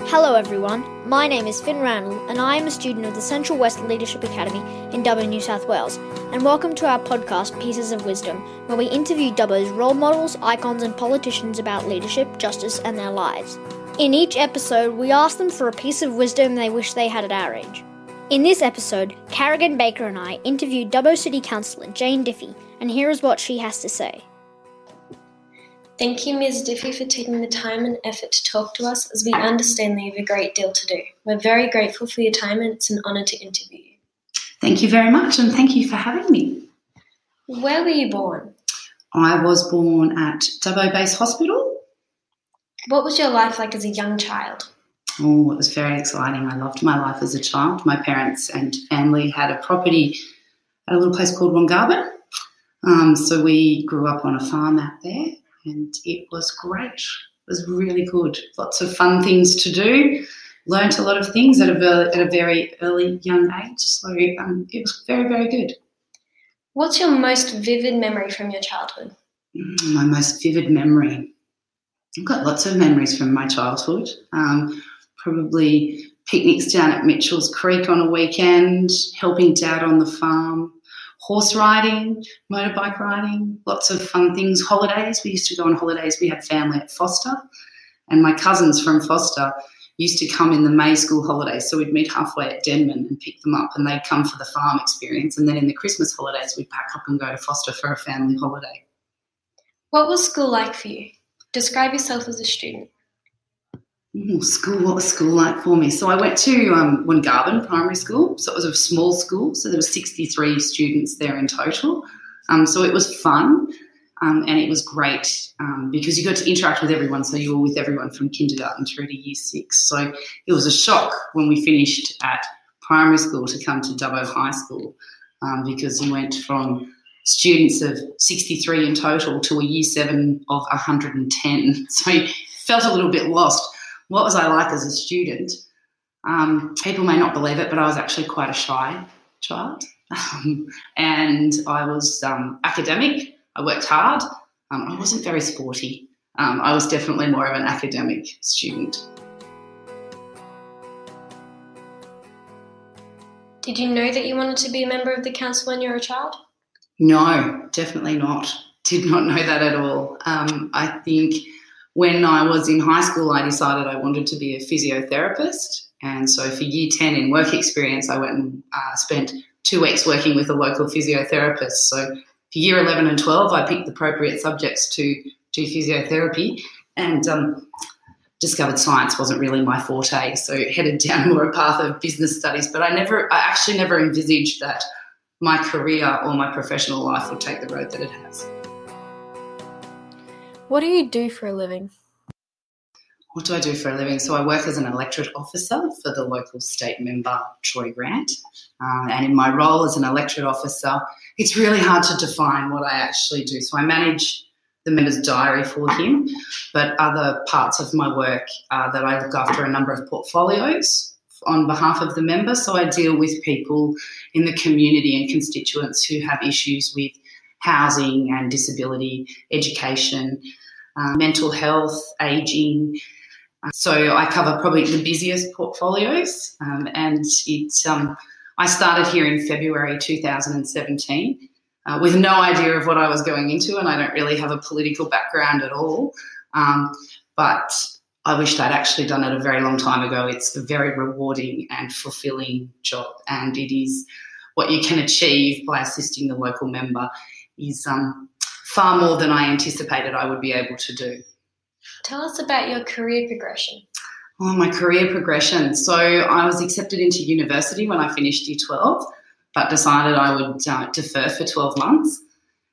Hello, everyone. My name is Finn Randall, and I am a student of the Central West Leadership Academy in Dubbo, New South Wales. And welcome to our podcast, Pieces of Wisdom, where we interview Dubbo's role models, icons, and politicians about leadership, justice, and their lives. In each episode, we ask them for a piece of wisdom they wish they had at our age. In this episode, Carrigan Baker and I interviewed Dubbo City Councillor Jane Diffie, and here is what she has to say. Thank you, Ms. Diffie, for taking the time and effort to talk to us as we understand that you have a great deal to do. We're very grateful for your time and it's an honour to interview you. Thank you very much and thank you for having me. Where were you born? I was born at Dubbo Base Hospital. What was your life like as a young child? Oh, it was very exciting. I loved my life as a child. My parents and family had a property at a little place called Wongarbon. Um, so we grew up on a farm out there and it was great. It was really good. Lots of fun things to do. Learned a lot of things at a very, at a very early young age. So um, it was very very good. What's your most vivid memory from your childhood? Mm, my most vivid memory. I've got lots of memories from my childhood. Um, probably picnics down at Mitchell's Creek on a weekend, helping dad on the farm, horse riding, motorbike riding, lots of fun things. Holidays, we used to go on holidays. We had family at Forster, and my cousins from Forster used to come in the May school holidays. So we'd meet halfway at Denman and pick them up, and they'd come for the farm experience. And then in the Christmas holidays, we'd pack up and go to Forster for a family holiday. What was school like for you? Describe yourself as a student. Ooh, school, what was school like for me? So I went to um, Primary School. So it was a small school. So there were 63 students there in total. Um, so it was fun um, and it was great um, because you got to interact with everyone. So you were with everyone from kindergarten through to year six. So it was a shock when we finished at primary school to come to Dubbo High School um, because you went from students of 63 in total to a year seven of 110. So you felt a little bit lost what was I like as a student? Um, people may not believe it, but I was actually quite a shy child. Um, and I was um, academic. I worked hard. Um, I wasn't very sporty. Um, I was definitely more of an academic student. Did you know that you wanted to be a member of the council when you were a child? No, definitely not. Did not know that at all. Um, I think when I was in high school, I decided I wanted to be a physiotherapist. And so for year 10 in work experience, I went and uh, spent two weeks working with a local physiotherapist. So for year 11 and 12, I picked the appropriate subjects to do physiotherapy and um, discovered science wasn't really my forte. So headed down more a path of business studies. But I never, I actually never envisaged that my career or my professional life would take the road that it has. What do you do for a living? What do I do for a living? So I work as an electorate officer for the local state member, Troy Grant. Uh, and in my role as an electorate officer, it's really hard to define what I actually do. So I manage the member's diary for him, but other parts of my work are that I look after a number of portfolios on behalf of the member. So I deal with people in the community and constituents who have issues with housing and disability, education, uh, mental health, aging. So I cover probably the busiest portfolios, um, and it. Um, I started here in February 2017 uh, with no idea of what I was going into, and I don't really have a political background at all. Um, but I wished I'd actually done it a very long time ago. It's a very rewarding and fulfilling job, and it is what you can achieve by assisting the local member is um, far more than I anticipated I would be able to do. Tell us about your career progression. Oh, my career progression. So I was accepted into university when I finished year 12, but decided I would uh, defer for 12 months.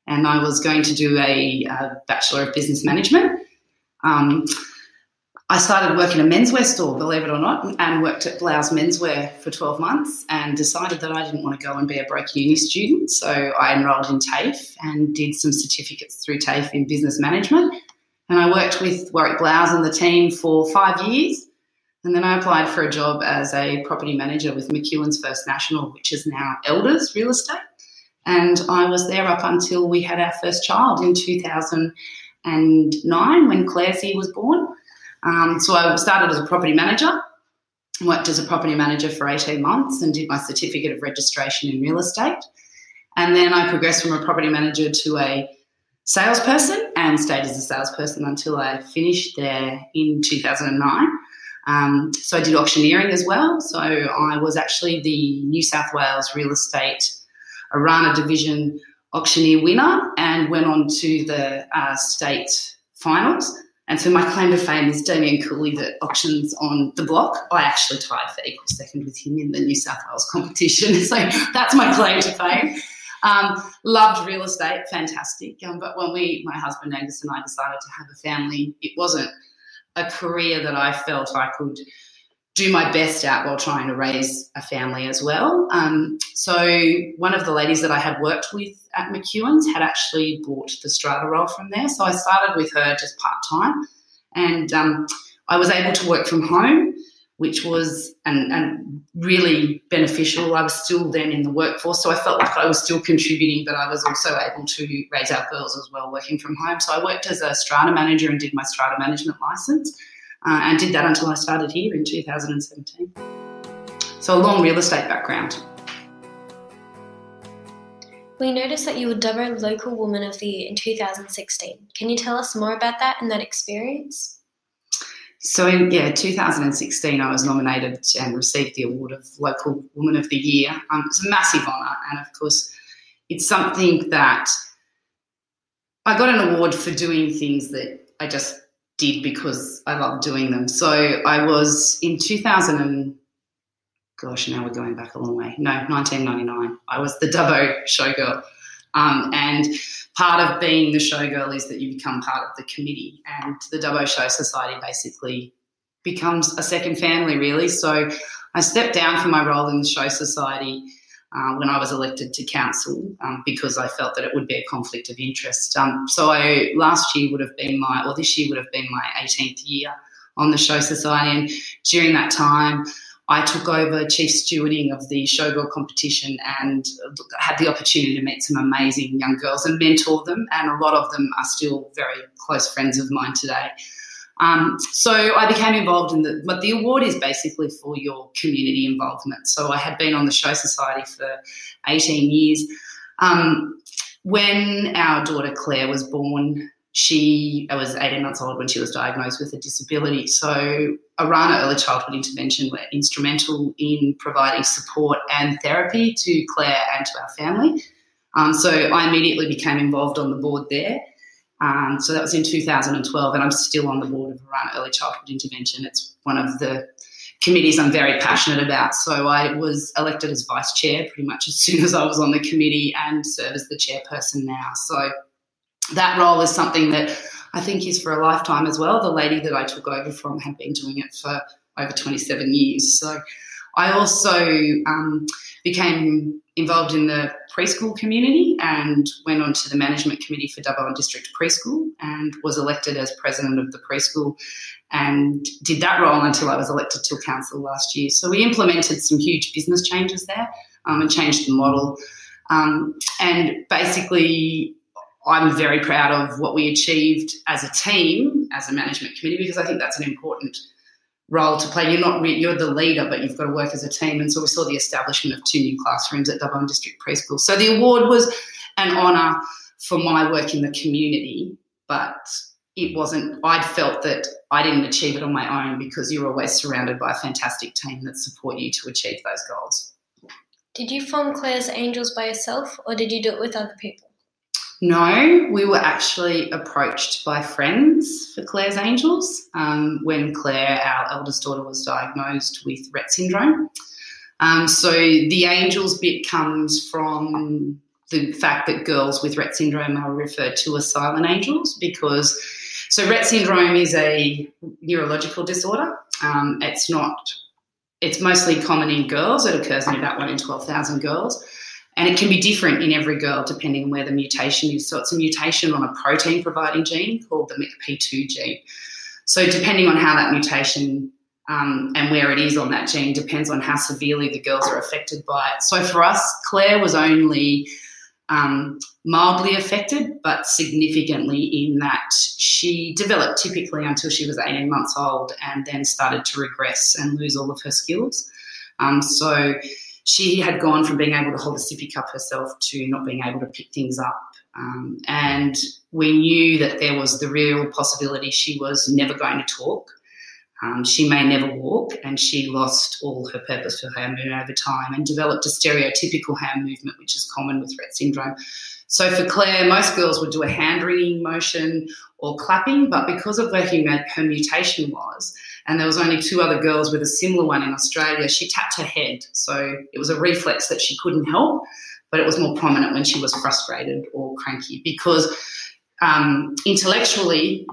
And I was going to do a, a Bachelor of Business Management. Um, I started working in a menswear store, believe it or not, and worked at Blouse Menswear for 12 months and decided that I didn't want to go and be a break uni student. So I enrolled in TAFE and did some certificates through TAFE in business management. And I worked with Warwick Blouse and the team for five years. And then I applied for a job as a property manager with McEwan's First National, which is now Elders Real Estate. And I was there up until we had our first child in 2009 when Claire was born. Um, so I started as a property manager, worked as a property manager for 18 months and did my certificate of registration in real estate. And then I progressed from a property manager to a salesperson and stayed as a salesperson until I finished there in 2009. Um, so I did auctioneering as well. So I was actually the New South Wales Real Estate Orana Division auctioneer winner and went on to the uh, state finals. And so my claim to fame is Damien Cooley that auctions on the block. I actually tied for equal second with him in the New South Wales competition. So that's my claim to fame. Um, loved real estate, fantastic. Um, but when we, my husband Angus and I decided to have a family, it wasn't a career that I felt I could do my best at while trying to raise a family as well. Um, so one of the ladies that I had worked with at McEwan's had actually bought the strata roll from there. So I started with her just part time, and um, I was able to work from home, which was and, and really beneficial. I was still then in the workforce, so I felt like I was still contributing, but I was also able to raise our girls as well, working from home. So I worked as a strata manager and did my strata management license uh, and did that until I started here in 2017. So a long real estate background. We noticed that you were Dubbo Local Woman of the Year in 2016. Can you tell us more about that and that experience? So in yeah, 2016, I was nominated and received the award of Local Woman of the Year. Um, it's a massive honour, and of course, it's something that I got an award for doing things that I just did because I love doing them. So I was in 2000 and gosh, now we're going back a long way. No, 1999. I was the Dubbo showgirl. Um, and part of being the showgirl is that you become part of the committee. And the Dubbo Show Society basically becomes a second family, really. So I stepped down from my role in the Show Society uh, when I was elected to council um, because I felt that it would be a conflict of interest. Um, so I, last year would have been my, or this year would have been my 18th year on the Show Society. And during that time, I took over chief stewarding of the showgirl competition and had the opportunity to meet some amazing young girls and mentor them. And a lot of them are still very close friends of mine today. Um, so I became involved in the, but the award is basically for your community involvement. So I had been on the Show Society for 18 years. Um, when our daughter Claire was born, she was 18 months old when she was diagnosed with a disability. So Orana Early Childhood Intervention were instrumental in providing support and therapy to Claire and to our family. Um, so I immediately became involved on the board there. Um, so that was in 2012, and I'm still on the board of Early Childhood Intervention. It's one of the committees I'm very passionate about. So I was elected as vice chair pretty much as soon as I was on the committee and serve as the chairperson now. So that role is something that I think is for a lifetime as well. The lady that I took over from had been doing it for over 27 years. So I also um, became involved in the preschool community and went on to the management committee for Dubbo District Preschool and was elected as president of the preschool and did that role until I was elected to council last year. So we implemented some huge business changes there um, and changed the model. Um, and basically, I'm very proud of what we achieved as a team, as a management committee, because I think that's an important role to play. You're not you're the leader, but you've got to work as a team. And so we saw the establishment of two new classrooms at Dubbo District Preschool. So the award was an honour for my work in the community, but it wasn't. I'd felt that I didn't achieve it on my own because you're always surrounded by a fantastic team that support you to achieve those goals. Did you form Claire's Angels by yourself, or did you do it with other people? No, we were actually approached by friends for Claire's Angels um, when Claire, our eldest daughter, was diagnosed with Rett syndrome. Um, so the Angels bit comes from the fact that girls with Rett syndrome are referred to as silent angels because so Rett syndrome is a neurological disorder. Um, it's not. It's mostly common in girls. It occurs in about one in twelve thousand girls. And it can be different in every girl depending on where the mutation is. So it's a mutation on a protein providing gene called the MECP2 gene. So depending on how that mutation um, and where it is on that gene depends on how severely the girls are affected by it. So for us, Claire was only um, mildly affected, but significantly in that she developed typically until she was 18 months old and then started to regress and lose all of her skills. Um, so she had gone from being able to hold a sippy cup herself to not being able to pick things up. Um, and we knew that there was the real possibility she was never going to talk. Um, she may never walk, and she lost all her purpose for hand movement over time and developed a stereotypical hand movement, which is common with Rett syndrome. So for Claire, most girls would do a hand wringing motion or clapping, but because of where her mutation was, and there was only two other girls with a similar one in Australia, she tapped her head. So it was a reflex that she couldn't help, but it was more prominent when she was frustrated or cranky because um, intellectually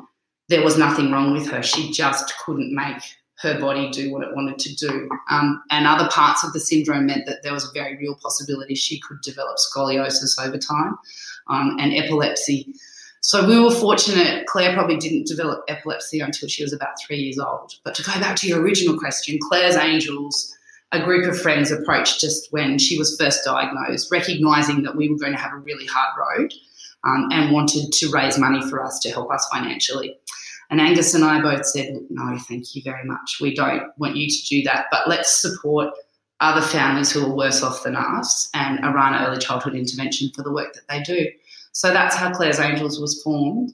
there was nothing wrong with her. She just couldn't make her body do what it wanted to do. Um, and other parts of the syndrome meant that there was a very real possibility she could develop scoliosis over time um, and epilepsy. So we were fortunate. Claire probably didn't develop epilepsy until she was about three years old. But to go back to your original question, Claire's Angels, a group of friends approached just when she was first diagnosed, recognizing that we were going to have a really hard road um, and wanted to raise money for us to help us financially. And Angus and I both said, no, thank you very much. We don't want you to do that, but let's support other families who are worse off than us and Orana Early Childhood Intervention for the work that they do. So that's how Claire's Angels was formed.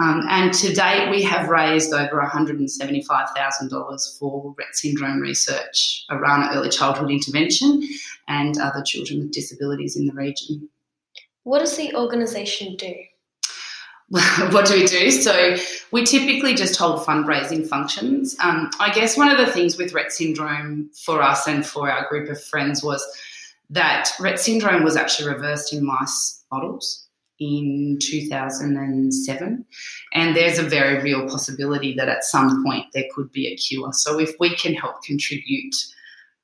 Um, and to date, we have raised over $175,000 for Rett syndrome research, Orana Early Childhood Intervention, and other children with disabilities in the region. What does the organisation do? what do we do? So we typically just hold fundraising functions. Um, I guess one of the things with Rett syndrome for us and for our group of friends was that Rett syndrome was actually reversed in mice models in 2007. And there's a very real possibility that at some point there could be a cure. So if we can help contribute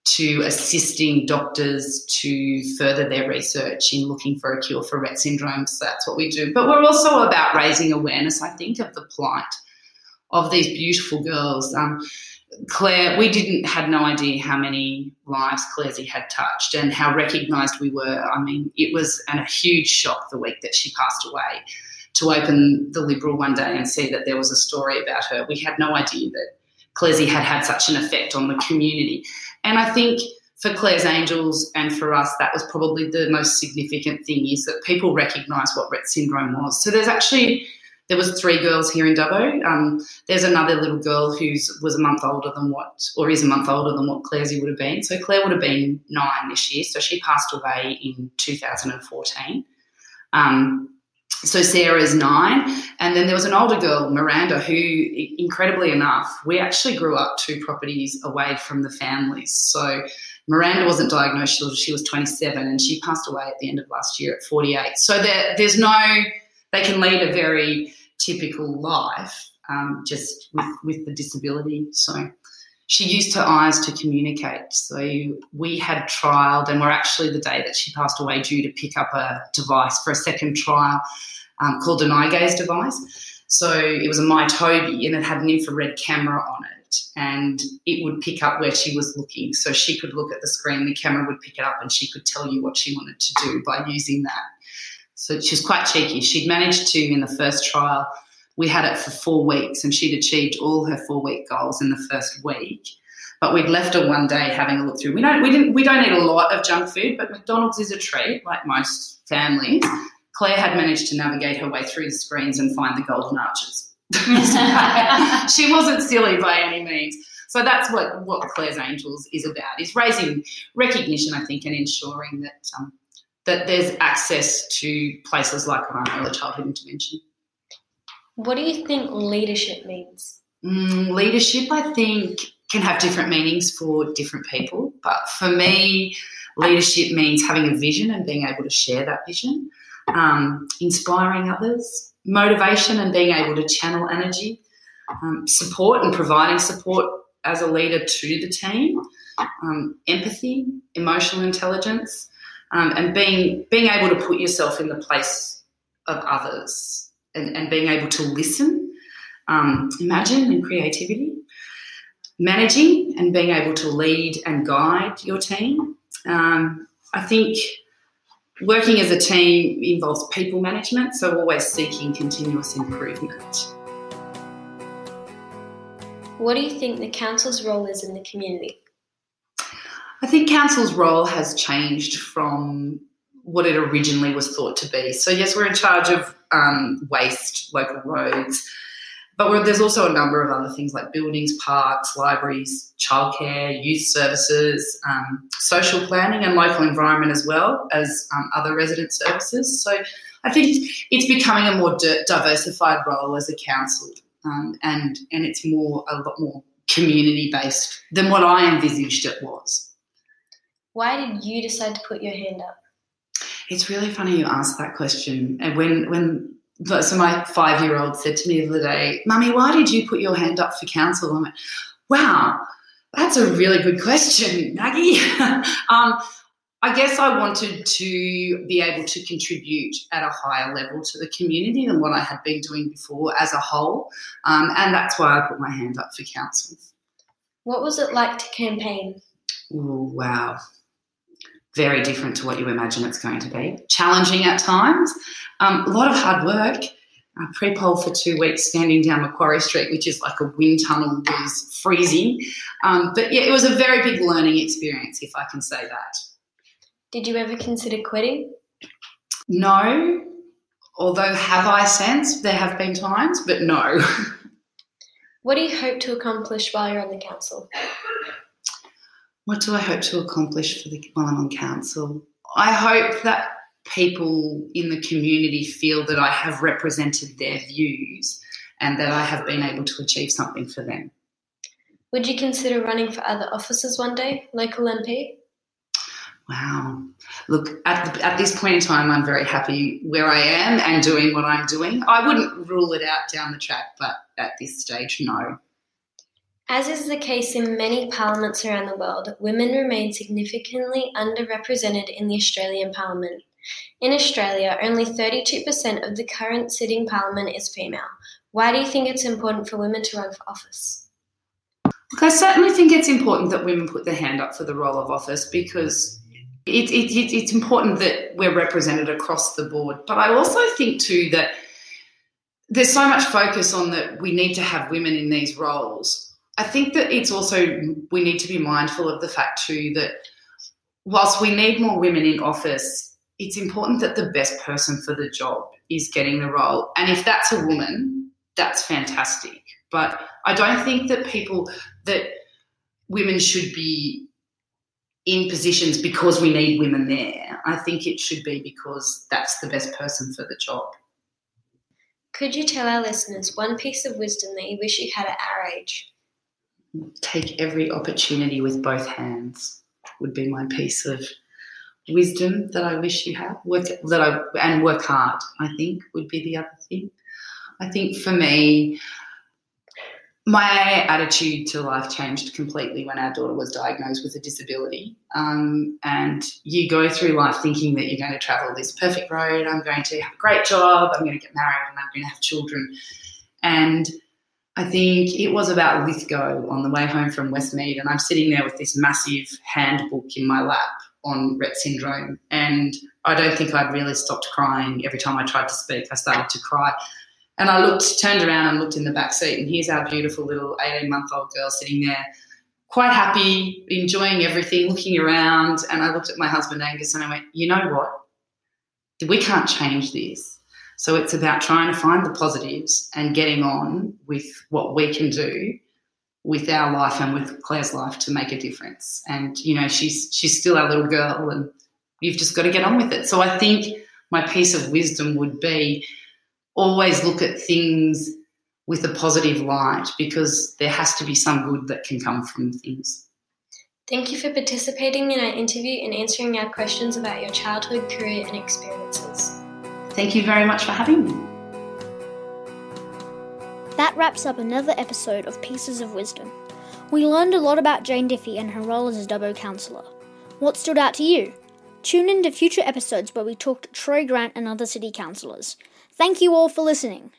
to assisting doctors to further their research in looking for a cure for Rett syndrome. So that's what we do. But we're also about raising awareness, I think, of the plight of these beautiful girls. Um, Claire, we didn't had no idea how many lives Claire's had touched and how recognised we were. I mean, it was an, a huge shock the week that she passed away to open the Liberal one day and see that there was a story about her. We had no idea that Claire had had such an effect on the community. And I think for Claire's Angels and for us, that was probably the most significant thing is that people recognise what Rett syndrome was. So there's actually there was three girls here in Dubbo. Um, there's another little girl who was a month older than what, or is a month older than what Claire's would have been. So Claire would have been nine this year. So she passed away in 2014. Um, so Sarah's nine, and then there was an older girl, Miranda, who, incredibly enough, we actually grew up two properties away from the families. So Miranda wasn't diagnosed till she was 27, and she passed away at the end of last year at 48. So there, there's no, they can lead a very typical life um, just with, with the disability. So she used her eyes to communicate. So we had trialed, and we're actually the day that she passed away due to pick up a device for a second trial um, called an eye gaze device. So it was a MyTobii, and it had an infrared camera on it, and it would pick up where she was looking. So she could look at the screen, the camera would pick it up, and she could tell you what she wanted to do by using that. So she's quite cheeky. She'd managed to, in the first trial, we had it for four weeks and she'd achieved all her four week goals in the first week. But we'd left her one day having a look through. We don't we didn't we don't eat a lot of junk food, but McDonald's is a treat, like most families. Claire had managed to navigate her way through the screens and find the golden arches. she wasn't silly by any means. So that's what, what Claire's Angels is about, is raising recognition, I think, and ensuring that um, that there's access to places like early childhood intervention. What do you think leadership means? Mm, leadership, I think, can have different meanings for different people. But for me, leadership means having a vision and being able to share that vision, um, inspiring others, motivation and being able to channel energy, um, support and providing support as a leader to the team, um, empathy, emotional intelligence, um, and being being able to put yourself in the place of others and, and being able to listen, um, imagine, and creativity, managing and being able to lead and guide your team. Um, I think working as a team involves people management, so always seeking continuous improvement. What do you think the council's role is in the community? I think council's role has changed from what it originally was thought to be. So, yes, we're in charge of um, waste, local roads, but there's also a number of other things like buildings, parks, libraries, childcare, youth services, um, social planning, and local environment as well as um, other resident services. So, I think it's becoming a more di- diversified role as a council, um, and and it's more a lot more community based than what I envisaged it was. Why did you decide to put your hand up? It's really funny you asked that question. And when when so my five year old said to me the other day, "Mummy, why did you put your hand up for council?" I went, "Wow, that's a really good question, Maggie." um, I guess I wanted to be able to contribute at a higher level to the community than what I had been doing before as a whole, um, and that's why I put my hand up for council. What was it like to campaign? Ooh, wow very different to what you imagine it's going to be. Challenging at times, um, a lot of hard work. Uh, pre-poll for two weeks, standing down Macquarie Street, which is like a wind tunnel, was freezing. Um, but yeah, it was a very big learning experience, if I can say that. Did you ever consider quitting? No, although have I since? There have been times, but no. what do you hope to accomplish while you're on the council? What do I hope to accomplish for the while I'm on council? I hope that people in the community feel that I have represented their views and that I have been able to achieve something for them. Would you consider running for other offices one day, local MP? Wow. Look, at, the, at this point in time, I'm very happy where I am and doing what I'm doing. I wouldn't rule it out down the track, but at this stage, no. As is the case in many parliaments around the world, women remain significantly underrepresented in the Australian Parliament. In Australia, only 32% of the current sitting parliament is female. Why do you think it's important for women to run for office? Look, I certainly think it's important that women put their hand up for the role of office because it, it, it, it's important that we're represented across the board. But I also think, too, that there's so much focus on that we need to have women in these roles I think that it's also, we need to be mindful of the fact too that whilst we need more women in office, it's important that the best person for the job is getting the role. And if that's a woman, that's fantastic. But I don't think that people, that women should be in positions because we need women there. I think it should be because that's the best person for the job. Could you tell our listeners one piece of wisdom that you wish you had at our age? Take every opportunity with both hands would be my piece of wisdom that I wish you had. Work that I and work hard. I think would be the other thing. I think for me, my attitude to life changed completely when our daughter was diagnosed with a disability. Um, and you go through life thinking that you're going to travel this perfect road. I'm going to have a great job. I'm going to get married, and I'm going to have children. And I think it was about Lithgow on the way home from Westmead, and I'm sitting there with this massive handbook in my lap on Rett syndrome, and I don't think I'd really stopped crying every time I tried to speak. I started to cry, and I looked, turned around, and looked in the back seat, and here's our beautiful little 18 month old girl sitting there, quite happy, enjoying everything, looking around, and I looked at my husband Angus, and I went, you know what? We can't change this so it's about trying to find the positives and getting on with what we can do with our life and with Claire's life to make a difference. And you know, she's she's still our little girl, and you've just got to get on with it. So I think my piece of wisdom would be always look at things with a positive light because there has to be some good that can come from things. Thank you for participating in our interview and answering our questions about your childhood, career, and experiences. Thank you very much for having me. That wraps up another episode of Pieces of Wisdom. We learned a lot about Jane Diffie and her role as a Dubbo councillor. What stood out to you? Tune in to future episodes where we talk to Troy Grant and other city councillors. Thank you all for listening.